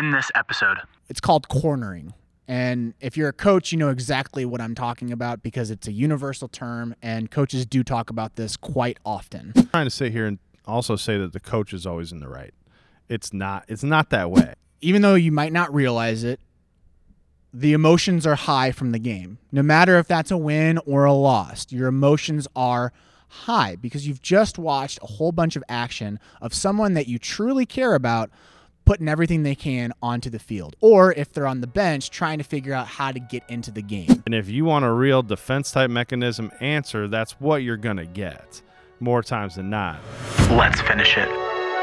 in this episode. It's called cornering. And if you're a coach, you know exactly what I'm talking about because it's a universal term, and coaches do talk about this quite often. I'm trying to sit here and also say that the coach is always in the right. It's not. It's not that way. Even though you might not realize it, the emotions are high from the game. No matter if that's a win or a loss, your emotions are high because you've just watched a whole bunch of action of someone that you truly care about putting everything they can onto the field. Or if they're on the bench, trying to figure out how to get into the game. And if you want a real defense type mechanism answer, that's what you're gonna get more times than not. Let's finish it.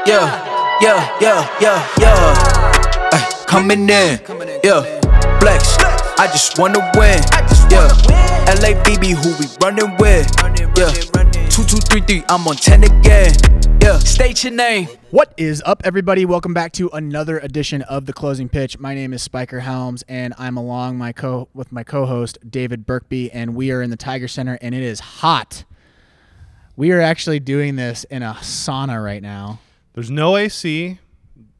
Yeah, yeah, yeah, yeah, yeah. Ay, coming in, yeah. Flex, I just wanna win, yeah. LA LABB, who we running with, yeah. Two, two, three, three, I'm on 10 again, yeah. State your name. What is up, everybody? Welcome back to another edition of the Closing Pitch. My name is Spiker Helms, and I'm along my co with my co-host David Burkby, and we are in the Tiger Center, and it is hot. We are actually doing this in a sauna right now. There's no AC.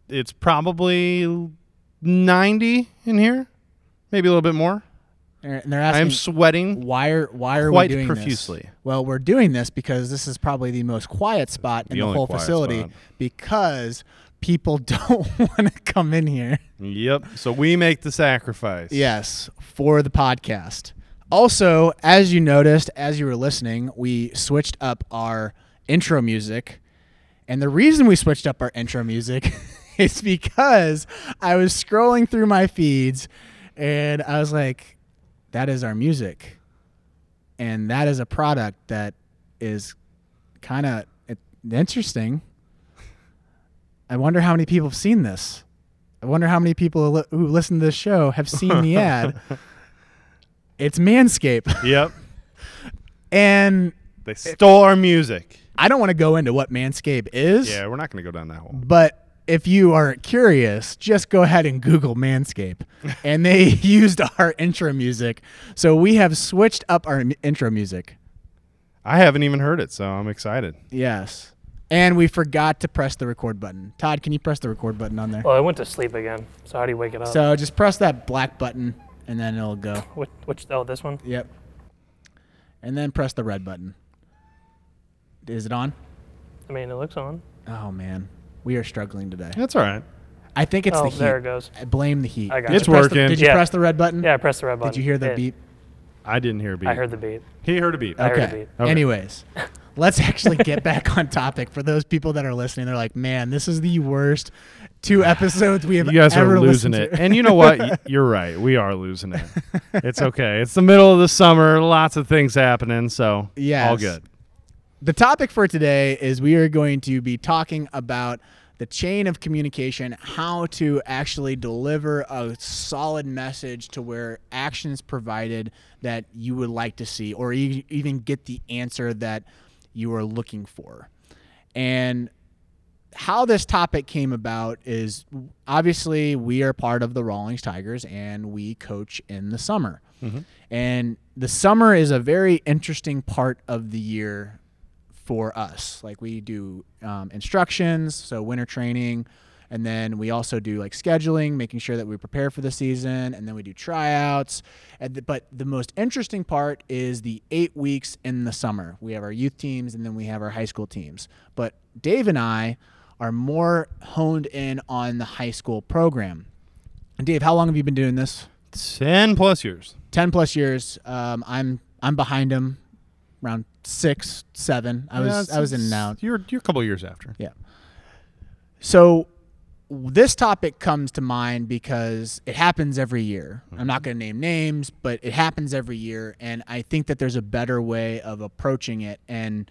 It's probably 90 in here, maybe a little bit more. And they're I'm sweating. why are why are quite we doing profusely. this? Well, we're doing this because this is probably the most quiet spot in The the whole facility spot. because people don't want to come in here. Yep. So we make the sacrifice. Yes, for the podcast. Also, as you noticed as you were listening, we switched up our intro music. And the reason we switched up our intro music is because I was scrolling through my feeds and I was like, that is our music. And that is a product that is kind of interesting. I wonder how many people have seen this. I wonder how many people who listen to this show have seen the ad. It's Manscaped. Yep. And They stole our music. I don't want to go into what Manscaped is, Yeah, we're not going to go down that hole. but if you are curious, just go ahead and Google Manscaped. and they used our intro music. So we have switched up our m- intro music. I haven't even heard it, so I'm excited. Yes. And we forgot to press the record button. Todd, can you press the record button on there? Well, I went to sleep again. So how do you wake it up? So just press that black button and then it'll go. which, which? Oh, this one. Yep. And then press the red button. Is it on? I mean, it looks on. Oh man, we are struggling today. That's all right. I think it's oh, the heat. there it goes. I blame the heat. I got Did it. you It's the- working. did you Yeah. press the red button? Yeah, I pressed the red button. Did you hear the It- beep? I didn't hear a beat. I heard the beat. He heard a beat. I heard okay. the beat. Okay. Anyways, let's actually get back on topic. For those people that are listening, they're like, "Man, this is the worst two episodes we have You guys are losing it. And you know what? You're right. We are losing it. It's okay. It's the middle of the summer. Lots of things happening, so Yes. all good. The topic for today is we are going to be talking about the chain of communication, how to actually deliver a solid message to where actions provided that you would like to see, or e- even get the answer that you are looking for. And how this topic came about is obviously we are part of the Rawlings Tigers and we coach in the summer. Mm-hmm. And the summer is a very interesting part of the year for us. Like we do um, instructions, so winter training, and then we also do like scheduling, making sure that we prepare for the season, and then we do tryouts. And the, but the most interesting part is the eight weeks in the summer. We have our youth teams, and then we have our high school teams. But Dave and I are more honed in on the high school program. And Dave, how long have you been doing this? Ten plus years. 10 plus years. Um, I'm I'm behind him around six, seven. I was Yeah, it's- I was in and out. You're you're a couple years after. Yeah. So this topic comes to mind because it happens every year. Hmm. I'm not going to name names, but it happens every year, and I think that there's a better way of approaching it, and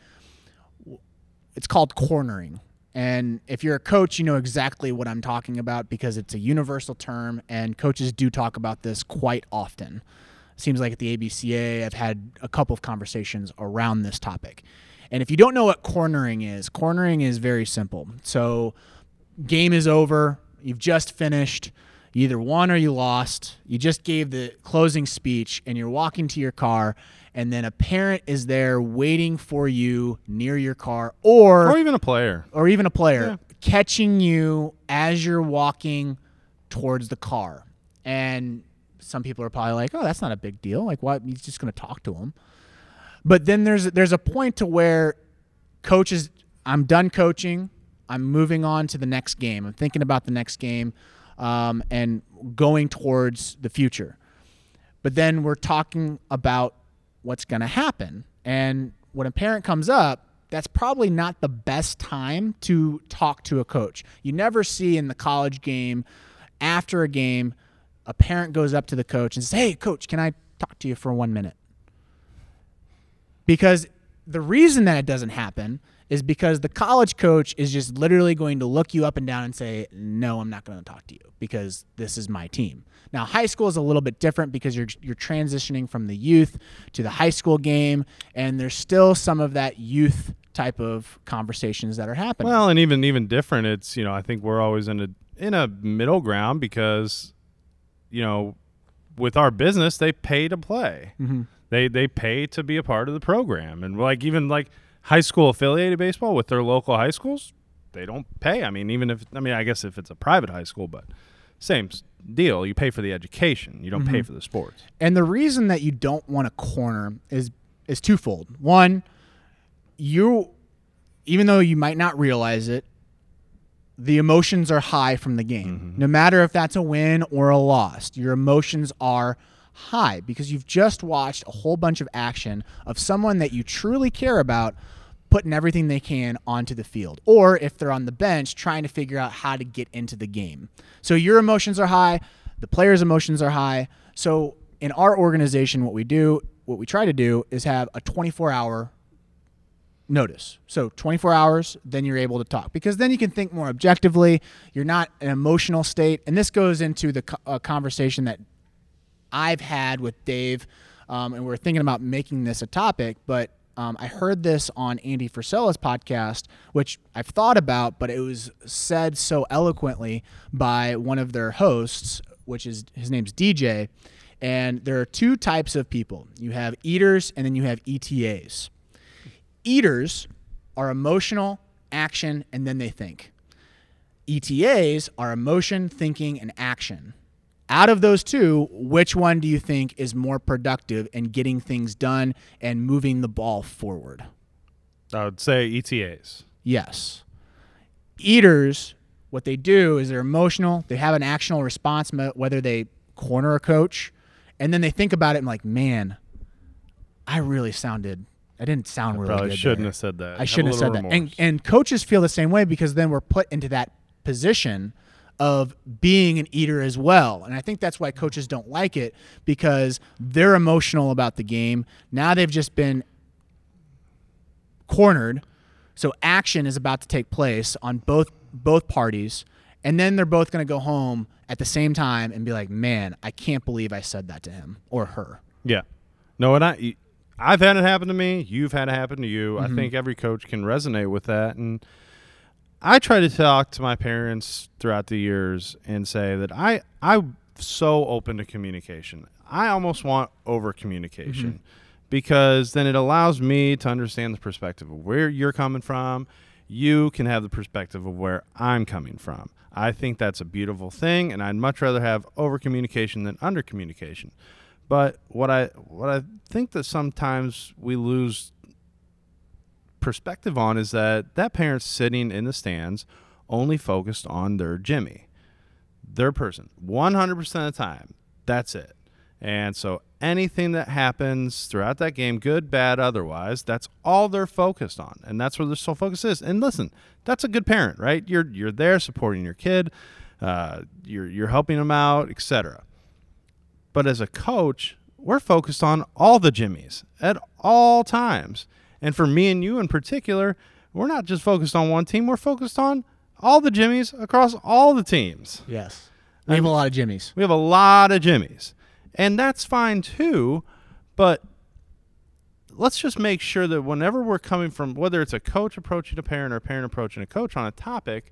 it's called cornering. And if you're a coach, you know exactly what I'm talking about because it's a universal term, and coaches do talk about this quite often. Seems like at the ABCA, I've had a couple of conversations around this topic. And if you don't know what cornering is, cornering is very simple. So, game is over, you've just finished, you either won or you lost. You just gave the closing speech and you're walking to your car and then a parent is there waiting for you near your car or Or even a player. or even a player Yeah. catching you as you're walking towards the car. And some people are probably like, "Oh, that's not a big deal. Like, what? He's just going to talk to him." But then there's there's a point to where coaches, I'm done coaching. I'm moving on to the next game. I'm thinking about the next game, um, and going towards the future. But then we're talking about what's going to happen, and when a parent comes up, that's probably not the best time to talk to a coach. You never see in the college game after a game a parent goes up to the coach and says, "Hey, coach, can I talk to you for 1 minute?" Because the reason that it doesn't happen is because the college coach is just literally going to look you up and down and say, "No, I'm not going to talk to you because this is my team." Now, high school is a little bit different because you're you're transitioning from the youth to the high school game, and there's still some of that youth type of conversations that are happening. Well, and even even different, it's you know I think we're always in a in a middle ground because you know with our business they pay to play. Mm-hmm. They they pay to be a part of the program, and like even like high school affiliated baseball with their local high schools, they don't pay. I mean, even if I mean I guess if it's a private high school, but same deal. You pay for the education. You don't pay for the sports. And the reason that you don't want to corner is is twofold. One, you even though you might not realize it, the emotions are high from the game. Mm-hmm. No matter if that's a win or a loss, your emotions are high because you've just watched a whole bunch of action of someone that you truly care about putting everything they can onto the field. Or if they're on the bench, trying to figure out how to get into the game. So your emotions are high, the players' emotions are high. So in our organization, what we do, what we try to do is have a 24 hour notice. So 24 hours, then you're able to talk because then you can think more objectively. You're not an emotional state. And this goes into the co- uh, conversation that I've had with Dave, um, and we're thinking about making this a topic, but um, I heard this on Andy Frisella's podcast, which I've thought about, but it was said so eloquently by one of their hosts, which is his name's DJ. And there are two types of people you have eaters, and then you have ETAs. Eaters are emotional, action, and then they think. ETAs are emotion, thinking, and action. Out of those two, which one do you think is more productive in getting things done and moving the ball forward? I would say ETAs. Yes. Eaters, what they do is they're emotional. They have an actional response, whether they corner a coach, and then they think about it and like, man, I really sounded. I didn't sound really Probably good. shouldn't there. have said that. I Have shouldn't have said that. And and coaches feel the same way because then we're put into that position of being an eater as well. And I think that's why coaches don't like it because they're emotional about the game. Now they've just been cornered. So action is about to take place on both both parties. And then they're both going to go home at the same time and be like, "Man, I can't believe I said that to him or her." Yeah. No, and I, I've had it happen to me. You've had it happen to you. Mm-hmm. I think every coach can resonate with that. And I try to talk to my parents throughout the years and say that I, I'm so open to communication. I almost want over communication Mm-hmm. because then it allows me to understand the perspective of where you're coming from. You can have the perspective of where I'm coming from. I think that's a beautiful thing, and I'd much rather have over communication than under communication. But what I what I think that sometimes we lose perspective on is that that parent sitting in the stands only focused on their Jimmy, their person, 100% of the time. That's it. And so anything that happens throughout that game, good, bad, otherwise, that's all they're focused on. And that's where their sole focus is. And listen, that's a good parent, right? You're you're there supporting your kid, uh, you're you're helping them out, etc. But as a coach, we're focused on all the Jimmies at all times. And for me and you in particular, we're not just focused on one team, we're focused on all the Jimmies across all the teams. Yes. We have a lot of Jimmys. We have a lot of Jimmies. And that's fine too, but let's just make sure that whenever we're coming from whether it's a coach approaching a parent or a parent approaching a coach on a topic,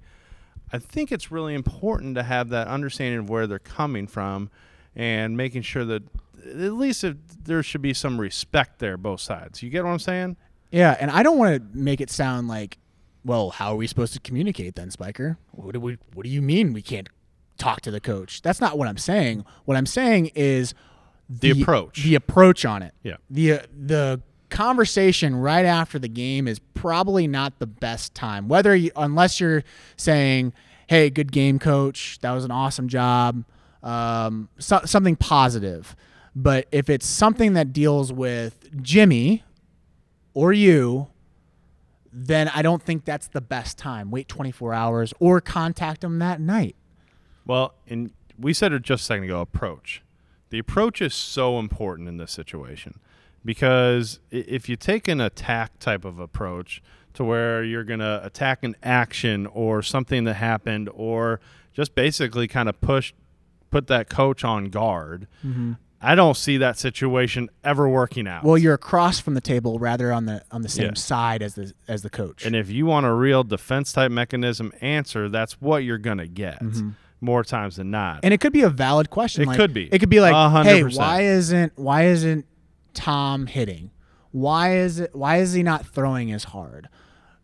I think it's really important to have that understanding of where they're coming from and making sure that at least if there should be some respect there both sides. You get what I'm saying? Yeah, and I don't want to make it sound like, well, how are we supposed to communicate then, Spiker? What do we? What do you mean we can't talk to the coach. That's not what I'm saying. What I'm saying is The approach. The approach on it. Yeah. The uh, the conversation right after the game is probably not the best time. Whether you, unless you're saying, "Hey, good game, coach. That was an awesome job." Um, so, something positive. But if it's something that deals with Jimmy or you, then I don't think that's the best time. Wait 24 hours or contact them that night. Well, and we said it just a second ago approach. The approach is so important in this situation because if you take an attack type of approach to where you're going to attack an action or something that happened or just basically kind of push put that coach on guard, mm-hmm. I don't see that situation ever working out. Well, you're across from the table rather on the on the same Yeah. side as the as the coach. And if you want a real defense type mechanism answer, that's what you're going to get mm-hmm. more times than not. And it could be a valid question. It like- could be. It could be like, A hundred hey, why isn't why isn't Tom hitting? Why is it why is he not throwing as hard?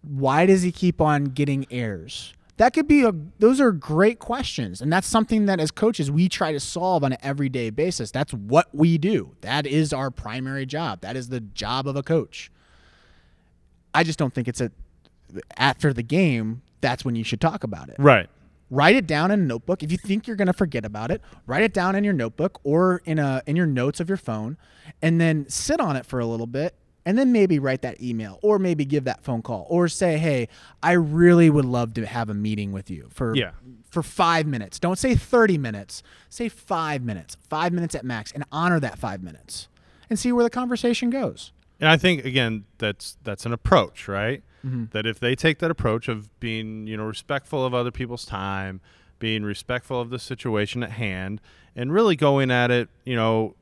Why does he keep on getting errors? That could be a those are great questions. And that's something that as coaches we try to solve on an everyday basis. That's what we do. That is our primary job. That is the job of a coach. I just don't think it's a after the game, that's when you should talk about it right. write it down in a notebook if you think you're going to forget about it write it down in your notebook or in a in your notes of your phone and then sit on it for a little bit and then maybe write that email or maybe give that phone call or say hey i really would love to have a meeting with you for Yeah. for 5 minutes. Don't say 30 minutes. Say 5 minutes. 5 minutes at max and honor that 5 minutes and see where the conversation goes. And I think again that's that's an approach, right? Mm-hmm. That if they take that approach of being, you know, respectful of other people's time, being respectful of the situation at hand, and really going at it, you know,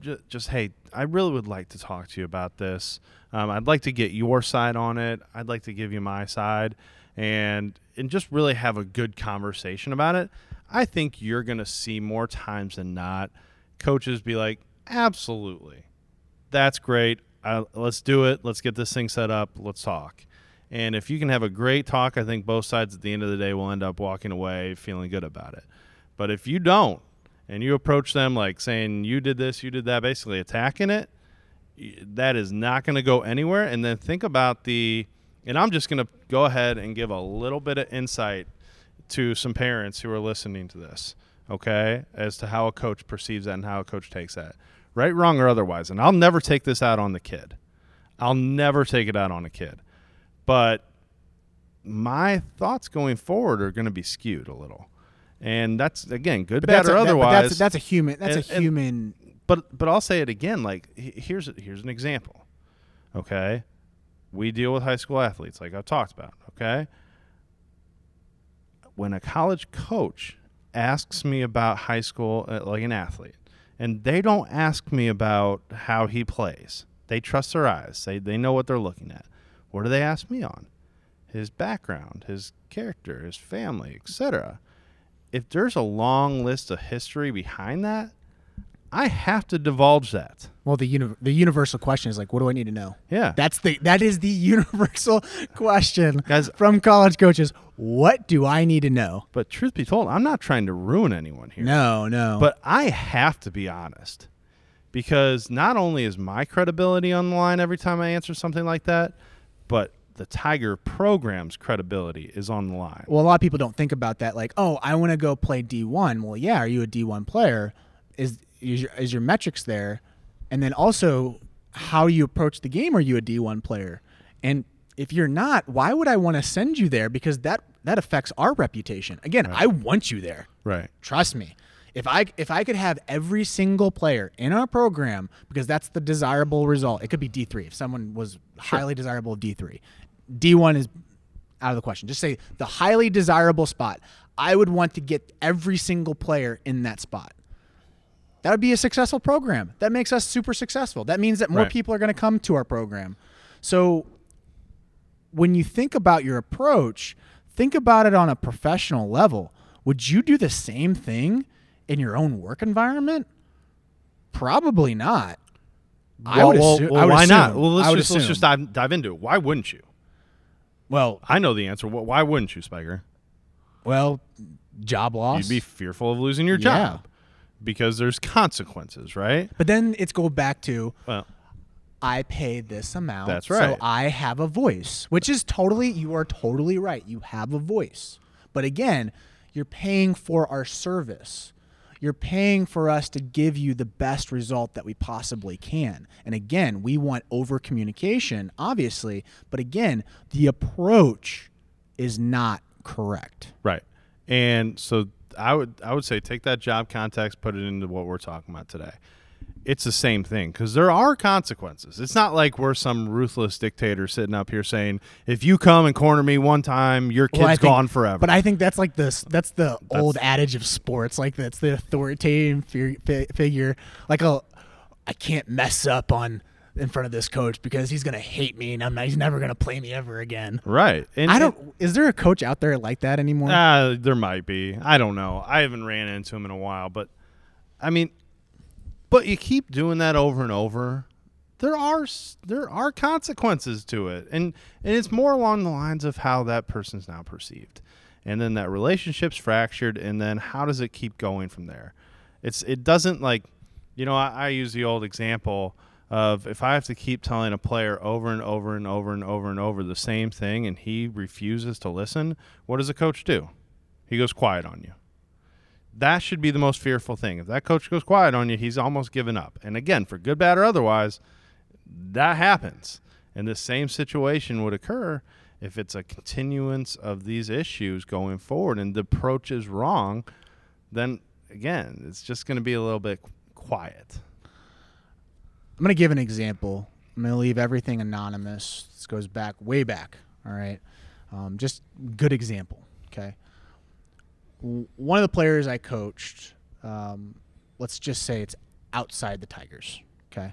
just, just hey, I really would like to talk to you about this. Um, I'd like to get your side on it. I'd like to give you my side, and and just really have a good conversation about it. I think you're going to see more times than not coaches be like, absolutely that's great. Uh, let's do it. Let's get this thing set up. Let's talk. And if you can have a great talk, I think both sides at the end of the day will end up walking away feeling good about it. But if you don't, and you approach them like saying you did this, you did that, basically attacking it, that is not going to go anywhere. And then think about the, and I'm just going to go ahead and give a little bit of insight to some parents who are listening to this, okay, as to how a coach perceives that and how a coach takes that, right, wrong, or otherwise. And I'll never take this out on the kid. I'll never take it out on a kid. But my thoughts going forward are going to be skewed a little. And that's again good, but bad, that's or a, otherwise. that's, that's a human that's And- a and- human but but I'll say it again. Like he- here's here's an example. Okay, we deal with high school athletes, like I've talked about. Okay, when a college coach asks me about high school, uh, like an athlete, and they don't ask me about how he plays, they trust their eyes. They they know what they're looking at. What do they ask me on? His background, his character, his family, etc. If there's a long list of history behind that, I have to divulge that. Well, the uni- the universal question is like, what do I need to know? Yeah. That's the that is the universal question Guys- from college coaches. What do I need to know? But truth be told, I'm not trying to ruin anyone here. No, no. But I have to be honest because not only is my credibility on the line every time I answer something like that, but the Tiger program's credibility is on the line. well, a lot of people don't think about that. Like, oh, I want to go play D one. Well, yeah, are you a D one player? Is is your is your metrics there? And then also, how you approach the game? Are you a D one player? And if you're not, why would I want to send you there? Because that that affects our reputation. Again, I want you there. Right. Trust me. If I if I could have every single player in our program because that's the desirable result. It could be D three if someone was highly desirable of D three. D one is out of the question. Just say the highly desirable spot. I would want to get every single player in that spot. That would be a successful program. That makes us super successful. That means that more Right. people are going to come to our program. So when you think about your approach, think about it on a professional level. Would you do the same thing in your own work environment? Probably not. I would well, assu- well, I would why not? Well, let's just let's just dive, dive into it. Why wouldn't you? Well, I know the answer. Why wouldn't you, Spiker? well, job loss. You'd be fearful of losing your Yeah. job because there's consequences, right? but then it's go back to Well, I pay this amount. That's right. So. I have a voice, which is totally, you are totally right. You have a voice. But again, you're paying for our service. You're paying for us to give you the best result that we possibly can. And again, we want over communication, obviously. But again, the approach is not correct. right. And so I would I would say take that job context, put it into what we're talking about today. It's the same thing because there are consequences. It's not like we're some ruthless dictator sitting up here saying, "If you come and corner me one time, your kid's Well, think- gone forever." But I think that's like this. That's the old adage of sports. Like that's the fi- figure. Like a, I can't mess up on in front of this coach because he's gonna hate me and I'm not, he's never gonna play me ever again. right. And I don't. Is there a coach out there like that anymore? Uh, there might be. I don't know. I haven't ran into him in a while, but I mean, but you keep doing that over and over. There are there are consequences to it, and and it's more along the lines of how that person's now perceived, and then that relationship's fractured, and then how does it keep going from there? It's it doesn't like, you know, I, I use the old example of if I have to keep telling a player over and over and over and over and over the same thing, and he refuses to listen, what does a coach do? He goes quiet on you. That should be the most fearful thing. If that coach goes quiet on you, he's almost given up. And again, for good, bad, or otherwise, that happens. And the same situation would occur if it's a continuance of these issues going forward and the approach is wrong, then again, it's just going to be a little bit quiet. I'm gonna give an example. I'm gonna leave everything anonymous. This goes back way back. All right, um, just good example. Okay, one of the players I coached. Um, let's just say it's outside the Tigers. Okay,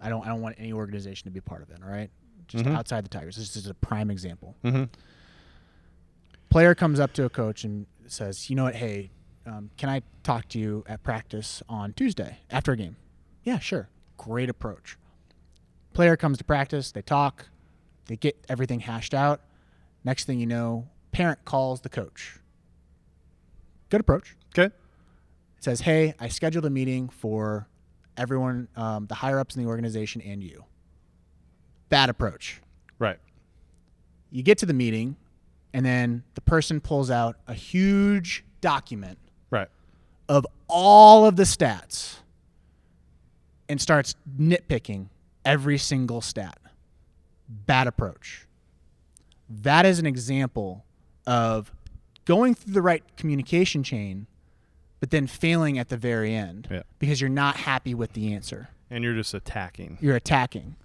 I don't I don't want any organization to be part of it. All right, just Mhm. outside the Tigers. This is a prime example. Mm-hmm. Player comes up to a coach and says, "You know what? Hey, um, can I talk to you at practice on Tuesday after a game?" Yeah, sure. Great approach. Player comes to practice. They talk. They get everything hashed out. Next thing you know, parent calls the coach. Good approach. Okay. It says, "Hey, I scheduled a meeting for everyone, um, the higher ups in the organization, and you." Bad approach Right. you get to the meeting and then the person pulls out a huge document Right. of all of the stats and starts nitpicking every single stat. Bad approach. That is an example of going through the right communication chain, but then failing at the very end Yeah. because you're not happy with the answer And you're just attacking. you're attacking.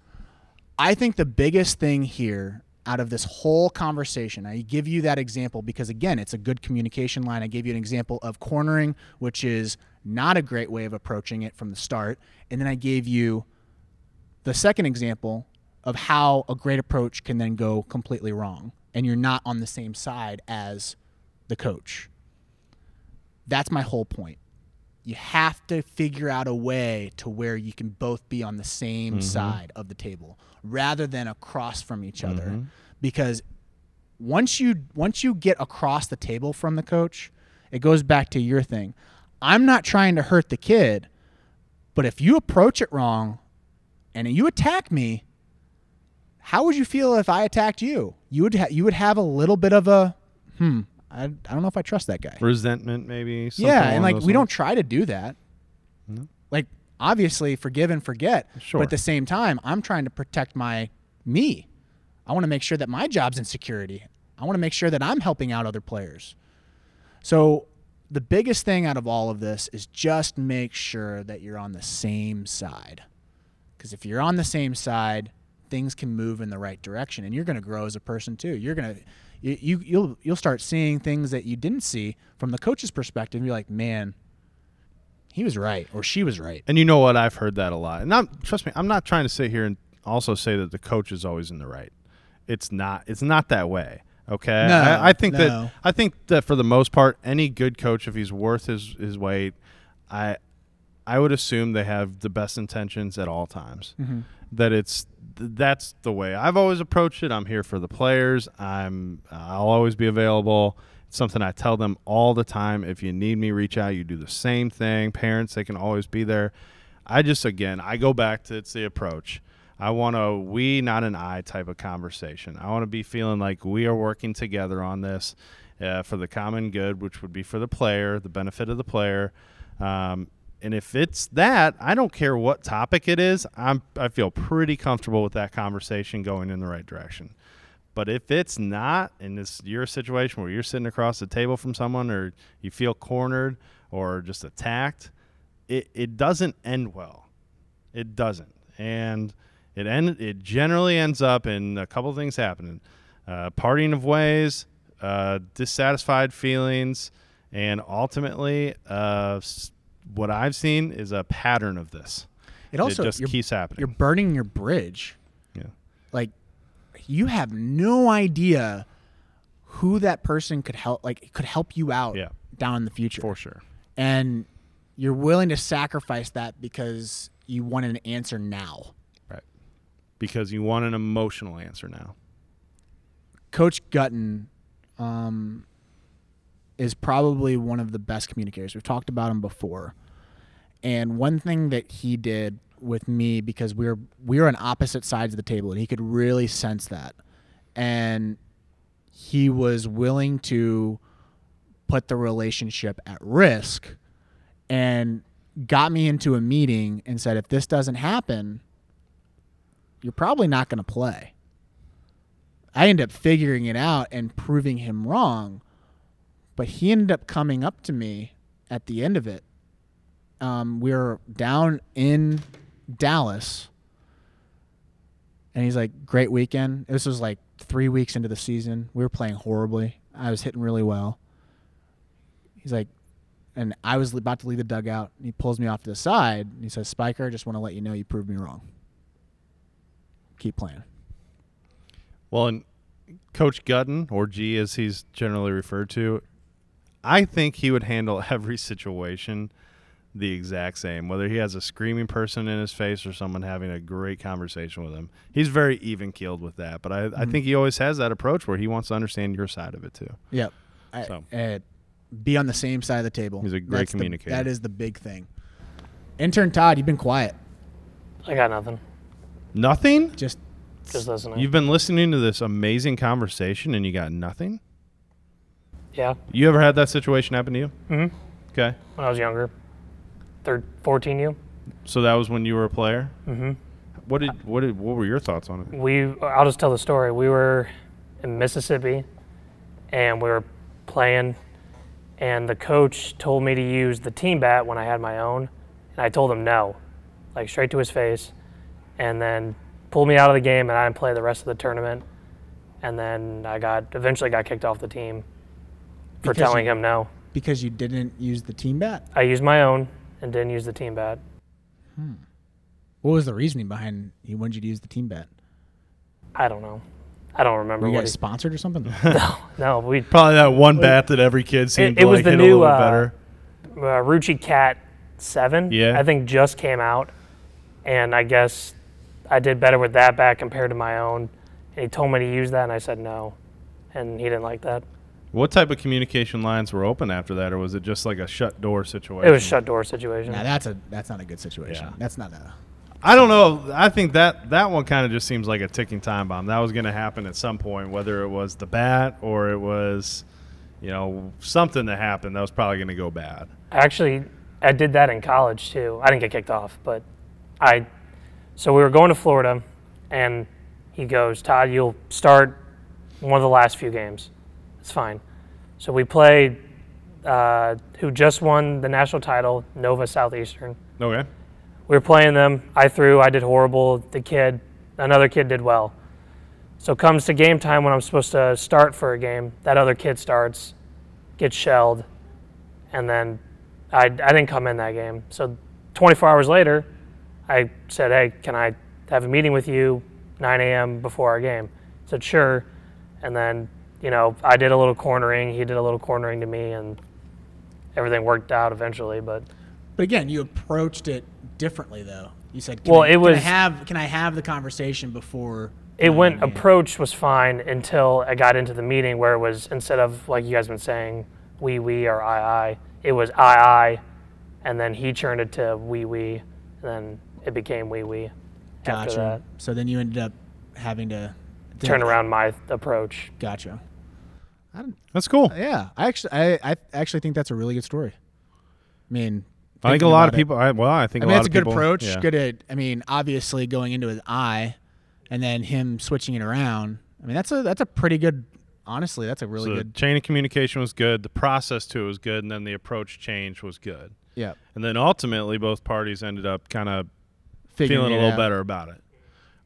I think the biggest thing here out of this whole conversation, I give you that example because again, it's a good communication line. I gave you an example of cornering, which is not a great way of approaching it from the start, and then I gave you the second example of how a great approach can then go completely wrong and you're not on the same side as the coach. That's my whole point. You have to figure out a way to where you can both be on the same side of the table rather than across from each other because once you once you get across the table from the coach, it goes back to your thing. I'm not trying to hurt the kid, but if you approach it wrong and you attack me, how would you feel if I attacked you? You would ha- you would have a little bit of a hmm. I, I don't know if I trust that guy. Resentment, maybe. something Yeah, and like we don't try to do that. Like obviously forgive and forget, Sure. but at the same time, I'm trying to protect my me. I want to make sure that my job's in security. I want to make sure that I'm helping out other players. So the biggest thing out of all of this is just make sure that you're on the same side. Because if you're on the same side, things can move in the right direction, and you're going to grow as a person too. You're going to you, you you'll you'll start seeing things that you didn't see from the coach's perspective. And you're like, man, he was right, or she was right. And you know what? I've heard that a lot. And I'm, trust me, I'm not trying to sit here and also say that the coach is always in the right. It's not. It's not that way. Okay. No, I, I think no. that I think that for the most part, any good coach, if he's worth his his weight, I I would assume they have the best intentions at all times. Mm-hmm. That it's th- that's the way I've always approached it. I'm here for the players. I'm I'll always be available. It's something I tell them all the time. If you need me, reach out. You do the same thing. Parents, they can always be there. I just, again, I go back to it's the approach. I want a we, not an I type of conversation. I want to be feeling like we are working together on this uh, for the common good, which would be for the player, the benefit of the player. Um, and if it's that, I don't care what topic it is. I'm I feel pretty comfortable with that conversation going in the right direction. But if it's not, and it's your situation where you're sitting across the table from someone, or you feel cornered, or just attacked, it, it doesn't end well. It doesn't, and it end it generally ends up in a couple things happening: uh, parting of ways, uh, dissatisfied feelings, and ultimately, uh, what I've seen is a pattern of this. It also just keeps happening. You're burning your bridge. Yeah. Like you have no idea who that person could help like could help you out Yeah. down in the future. For sure. And you're willing to sacrifice that because you want an answer now. Right. Because you want an emotional answer now. Coach Gutton um, is probably one of the best communicators. We've talked about him before. And one thing that he did with me because we were we were on opposite sides of the table and he could really sense that. And he was willing to put the relationship at risk and got me into a meeting and said if this doesn't happen, you're probably not going to play. I ended up figuring it out and proving him wrong. But he ended up coming up to me at the end of it. Um, we were down in Dallas, and he's like, "Great weekend." This was like three weeks into the season. We were playing horribly. I was hitting really well. He's like, and I was about to leave the dugout. And he pulls me off to the side. And he says, "Spiker, I just want to let you know you proved me wrong. Keep playing." Well, and Coach Gutton, or G as he's generally referred to, I think he would handle every situation the exact same, whether he has a screaming person in his face or someone having a great conversation with him. He's very even keeled with that, but I, Mm-hmm. I think he always has that approach where he wants to understand your side of it too. Yep. I- So. uh, be on the same side of the table. He's a great That's the- communicator. that is the big thing. Intern Todd, you've been quiet. I got nothing. Nothing? Just Just listening. You've been listening to this amazing conversation and you got nothing? Yeah. You ever had that situation happen to you? Mm-hmm. Okay. When I was younger, third, 14 you. So that was when you were a player? Mm-hmm. What did what did what were your thoughts on it? We, I'll just tell the story. We were in Mississippi, and we were playing, and the coach told me to use the team bat when I had my own, and I told him no, like straight to his face, and then pulled me out of the game, and I didn't play the rest of the tournament, and then I got eventually got kicked off the team for telling you- him no. because you didn't use the team bat. I used my own and didn't use the team bat. Hmm. What was the reasoning behind he wanted you to use the team bat? I don't know. I don't remember Were you what. guys He, sponsored or something? no, no. we Probably that one bat that every kid seemed it to was like the hit new, a little uh, better. uh, Ruchi Cat Seven. Yeah. I think just came out, and I guess I did better with that bat compared to my own. And he told me to use that, and I said no, and he didn't like that. What type of communication lines were open after that, or was it just like a shut door situation? It was shut door situation. now that's a that's not a good situation. Yeah. That's not a. I don't know. I think that that one kind of just seems like a ticking time bomb. That was going to happen at some point, whether it was the bat or it was, you know, something that happened that was probably going to go bad. Actually, I did that in college too. I didn't get kicked off, but I. So we were going to Florida, and he goes, Todd, you'll start one of the last few games. It's fine. So we played uh, who just won the national title, Nova Southeastern. Okay. We were playing them. I threw. I did horrible. The kid, another kid, did well. So comes to game time when I'm supposed to start for a game. That other kid starts, gets shelled, and then I, I didn't come in that game. So 24 hours later, I said, "Hey, can I have a meeting with you 9 a.m. before our game?" He said, "Sure." And then you know I did a little cornering. He did a little cornering to me, and everything worked out eventually. But But again, you approached it differently though. You said, can Well, I, it can I was- have can I have the conversation before it went approach was fine until I got into the meeting where it was instead of like you guys been saying we we or I I it was I I and then he turned it to we we and then it became we we after Gotcha. that So then you ended up having to turn around my approach Gotcha. I don't, That's cool. Uh, yeah, I actually, I, I actually think that's a really good story. I mean, I think a lot of about it- people. I, well, I think I a mean, that's a good people- approach. yeah. Good at, I mean, obviously going into his eye, and then him switching it around. I mean, that's a that's a pretty good. Honestly, that's a really So the good. chain of communication was good. The process to it was good, and then the approach change was good. Yeah, And then ultimately, both parties ended up kind of feeling a little out. better about it.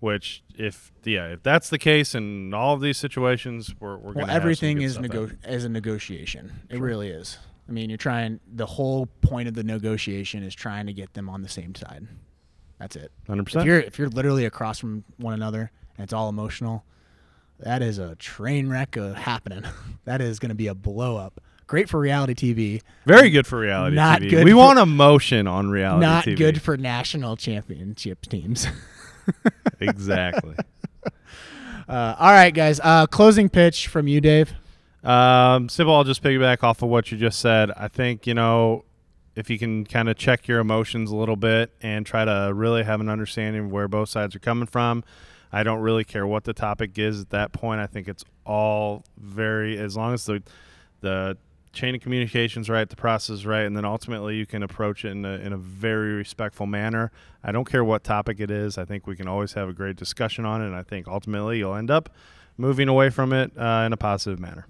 Which, if yeah, if that's the case in all of these situations, we're we're Well, everything is have some good nego- as a negotiation. It really is. I mean, you're trying. The whole point of the negotiation is trying to get them on the same side. That's it. Hundred percent. If you're if you're literally across from one another and it's all emotional, that is a train wreck uh, happening. that is going to be a blow up. Great for reality TV. Very good for reality Not TV. good we for- want emotion on reality Not TV. good for national championship teams. exactly. Uh, all right, guys. Uh, closing pitch from you, Dave. Um, Sybil, I'll just piggyback off of what you just said. I think, you know, if you can kind of check your emotions a little bit and try to really have an understanding of where both sides are coming from, I don't really care what the topic is at that point. I think it's all very, as long as the, the chain of communication's right, the process right, and then ultimately you can approach it in a, in a very respectful manner. I don't care what topic it is. I think we can always have a great discussion on it, and I think ultimately you'll end up moving away from it uh, in a positive manner.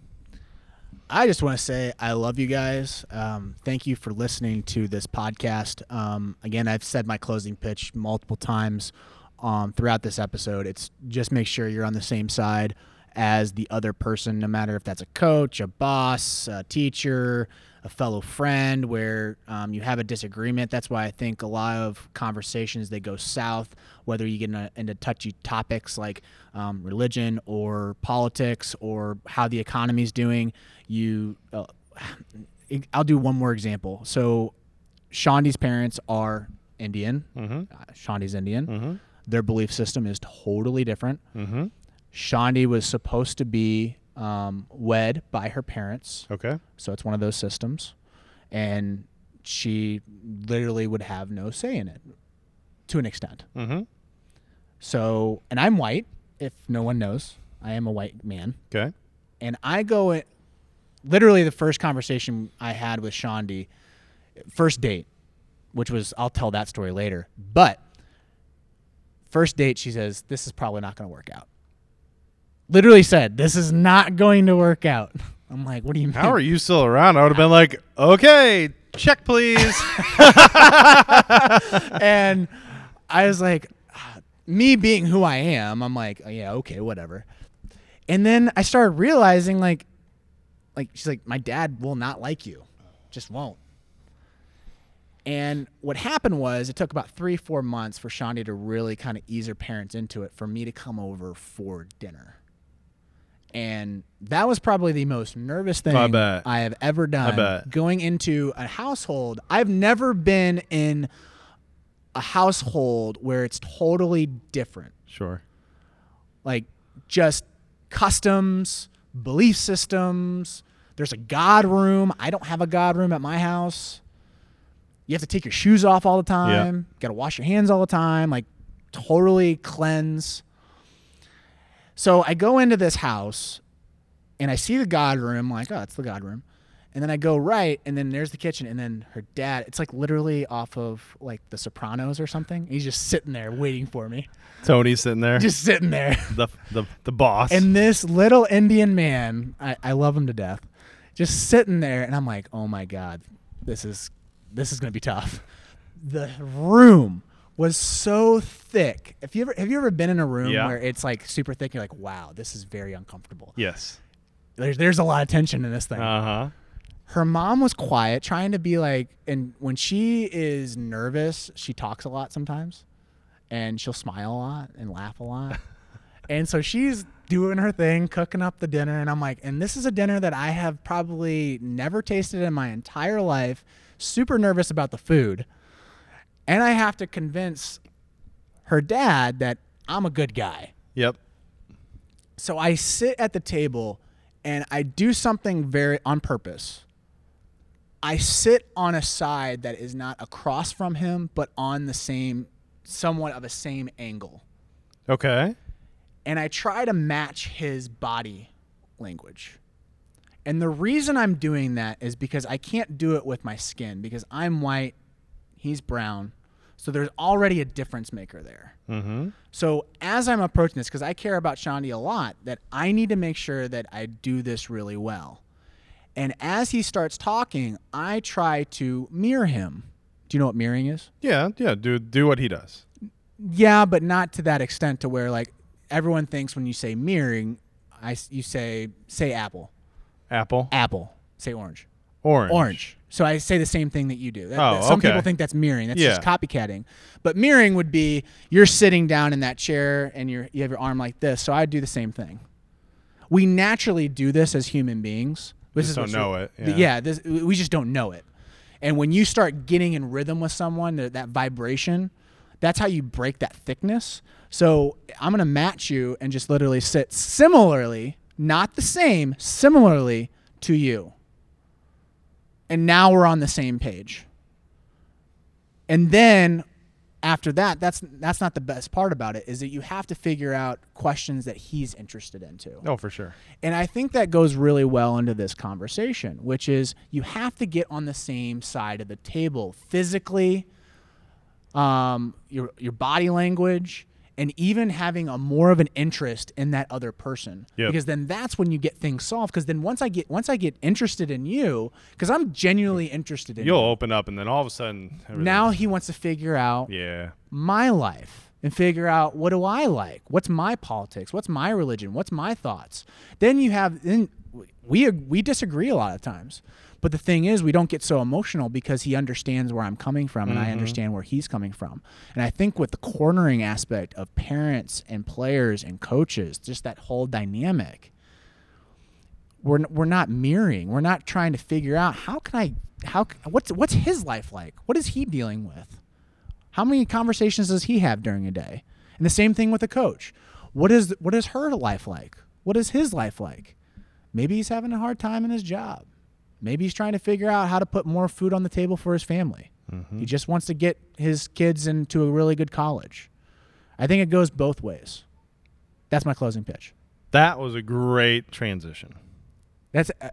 I just want to say I love you guys. Um, thank you for listening to this podcast. Um, again, I've said my closing pitch multiple times um, throughout this episode. It's just make sure you're on the same side as the other person, no matter if that's a coach, a boss, a teacher, a fellow friend, where um, you have a disagreement. That's why I think a lot of conversations they go south, whether you get into, into touchy topics like um, religion or politics or how the economy's doing. You, uh, I'll do one more example. So, Shondi's parents are Indian. Mm-hmm. Uh, Shondi's Indian. Mm-hmm. Their belief system is totally different. Mm-hmm. Shondi was supposed to be um, wed by her parents, Okay. so it's one of those systems, and she literally would have no say in it, to an extent. Mm-hmm. So, and I'm white. If no one knows, I am a white man, Okay. and I go in. Literally, the first conversation I had with Shondi, first date, which was I'll tell that story later, but first date, she says, This is probably not going to work out. Literally said, This is not going to work out. I'm like, What do you mean? How are you still around? I would have been like, okay, check please. and I was like, me being who I am, I'm like, oh, yeah, okay, whatever. And then I started realizing, like, like she's like, my dad will not like you, just won't. And what happened was, it took about three, four months for Shandi to really kind of ease her parents into it, for me to come over for dinner. And that was probably the most nervous thing I. I have ever done. bet. Going into a household, I've never been in a household where it's totally different. sure. Like just customs, belief systems. There's a God room. I don't have a God room at my house. You have to take your shoes off all the time. Got to wash your hands all the time. Like totally cleanse. So I go into this house and I see the God room. Like, oh, it's the God room. And then I go right, and then there's the kitchen, and then her dad. It's like literally off of like The Sopranos or something. He's just sitting there waiting for me, Tony's sitting there. just sitting there. the, the the boss. And this little Indian man, I, I love him to death, just sitting there, and I'm like, oh my god, this is this is gonna be tough. The room was so thick. If you ever have you ever been in a room Yeah. where it's like super thick, you're like, wow, this is very uncomfortable. yes. There's there's a lot of tension in this thing. Uh huh. her mom was quiet, trying to be like, and when she is nervous, she talks a lot sometimes, and she'll smile a lot and laugh a lot. and so she's doing her thing, cooking up the dinner, and I'm like, and this is a dinner that I have probably never tasted in my entire life. Super nervous about the food, and I have to convince her dad that I'm a good guy. Yep. so I sit at the table and I do something very on purpose. I sit on a side that is not across from him, but on the same, somewhat of a same angle. Okay. And I try to match his body language. And the reason I'm doing that is because I can't do it with my skin because I'm white, he's brown. So there's already a difference maker there. Mm-hmm. So as I'm approaching this, because I care about Shandy a lot, that I need to make sure that I do this really well. And as he starts talking, I try to mirror him. Do you know what mirroring is? Yeah, yeah. Do do what he does. Yeah, but not to that extent to where like everyone thinks when you say mirroring, I you say say apple, Apple, apple, say orange, orange, orange. So I say the same thing that you do. That- Oh, that- some okay. people think that's mirroring. That's just copycatting. But mirroring would be you're sitting down in that chair and you're you have your arm like this. So I do the same thing. We naturally do this as human beings. This Just is don't know it, yeah. Yeah, this, we just don't know it. And when you start getting in rhythm with someone, that, that vibration, that's how you break that thickness. So I'm gonna match you and just literally sit similarly, not the same, similarly to you. And now we're on the same page. And then after that, that's that's not the best part about it, is that you have to figure out questions that he's interested in too. Oh, for sure. And I think that goes really well into this conversation, which is you have to get on the same side of the table physically, um, your your body language, and even having a more of an interest in that other person. Yep. Because then that's when you get things solved. Because then once I get once I get interested in you, because I'm genuinely interested in You'll you. open up, and then all of a sudden, Now he wants to figure out yeah, my life and figure out what do I like? What's my politics? What's my religion? What's my thoughts? Then you have then we we disagree a lot of times. But the thing is we don't get so emotional because he understands where I'm coming from and I mm-hmm. understand where he's coming from. And I think with the cornering aspect of parents and players and coaches, just that whole dynamic, we're we're not mirroring. We're not trying to figure out how can I how what's what's his life like? What is he dealing with? How many conversations does he have during a day? And the same thing with a coach. What is what is her life like? What is his life like? Maybe he's having a hard time in his job. Maybe he's trying to figure out how to put more food on the table for his family. He just wants to get his kids into a really good college. I think it goes both ways. That's my closing pitch. that was a great transition. That's uh,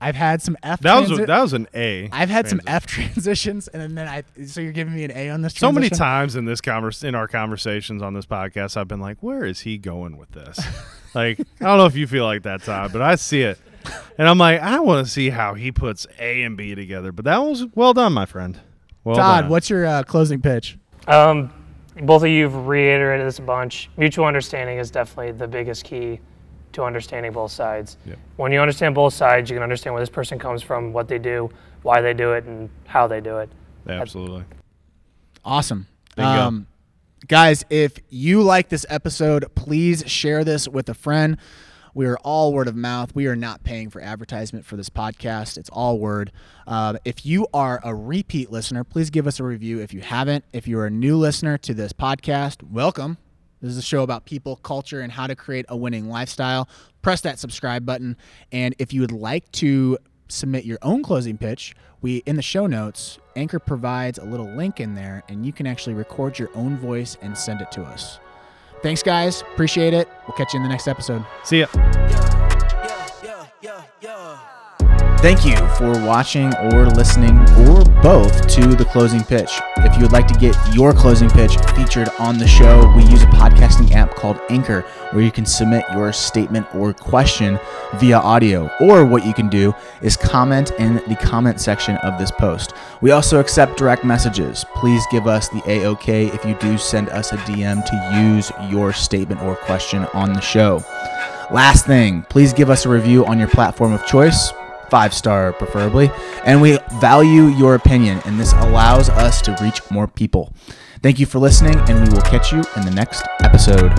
I've had some F. That was a, that was an A. I've had some. F transitions, and then I. So you're giving me an A on this. So many times in this convers in our conversations on this podcast, I've been like, "Where is he going with this?" like, I don't know if you feel like that, Todd, but I see it, and I'm like, I want to see how he puts A and B together. But that was well done, my friend. Well Todd, done. what's your uh, closing pitch? Um, both of you have reiterated this a bunch. Mutual understanding is definitely the biggest key to understanding both sides. Yep. When you understand both sides, you can understand where this person comes from, what they do, why they do it, and how they do it. Absolutely. Awesome. Bingo. guys, if you like this episode, please share this with a friend. We are all word of mouth. We are not paying for advertisement for this podcast. It's all word. Uh, if you are a repeat listener, please give us a review if you haven't. If you're a new listener to this podcast, welcome. This is a show about people, culture, and how to create a winning lifestyle. Press that subscribe button. And if you would like to submit your own closing pitch, we in the show notes, Anchor provides a little link in there, and you can actually record your own voice and send it to us. Thanks, guys. Appreciate it. We'll catch you in the next episode. See ya. Thank you for watching or listening or both to the closing pitch. If you would like to get your closing pitch featured on the show, we use a podcasting app called Anchor where you can submit your statement or question via audio. Or what you can do is comment in the comment section of this post. We also accept direct messages. Please give us the A-OK if you do send us a DM to use your statement or question on the show. Last thing, please give us a review on your platform of choice, five star preferably, and we value your opinion, and this allows us to reach more people. Thank you for listening, and we will catch you in the next episode.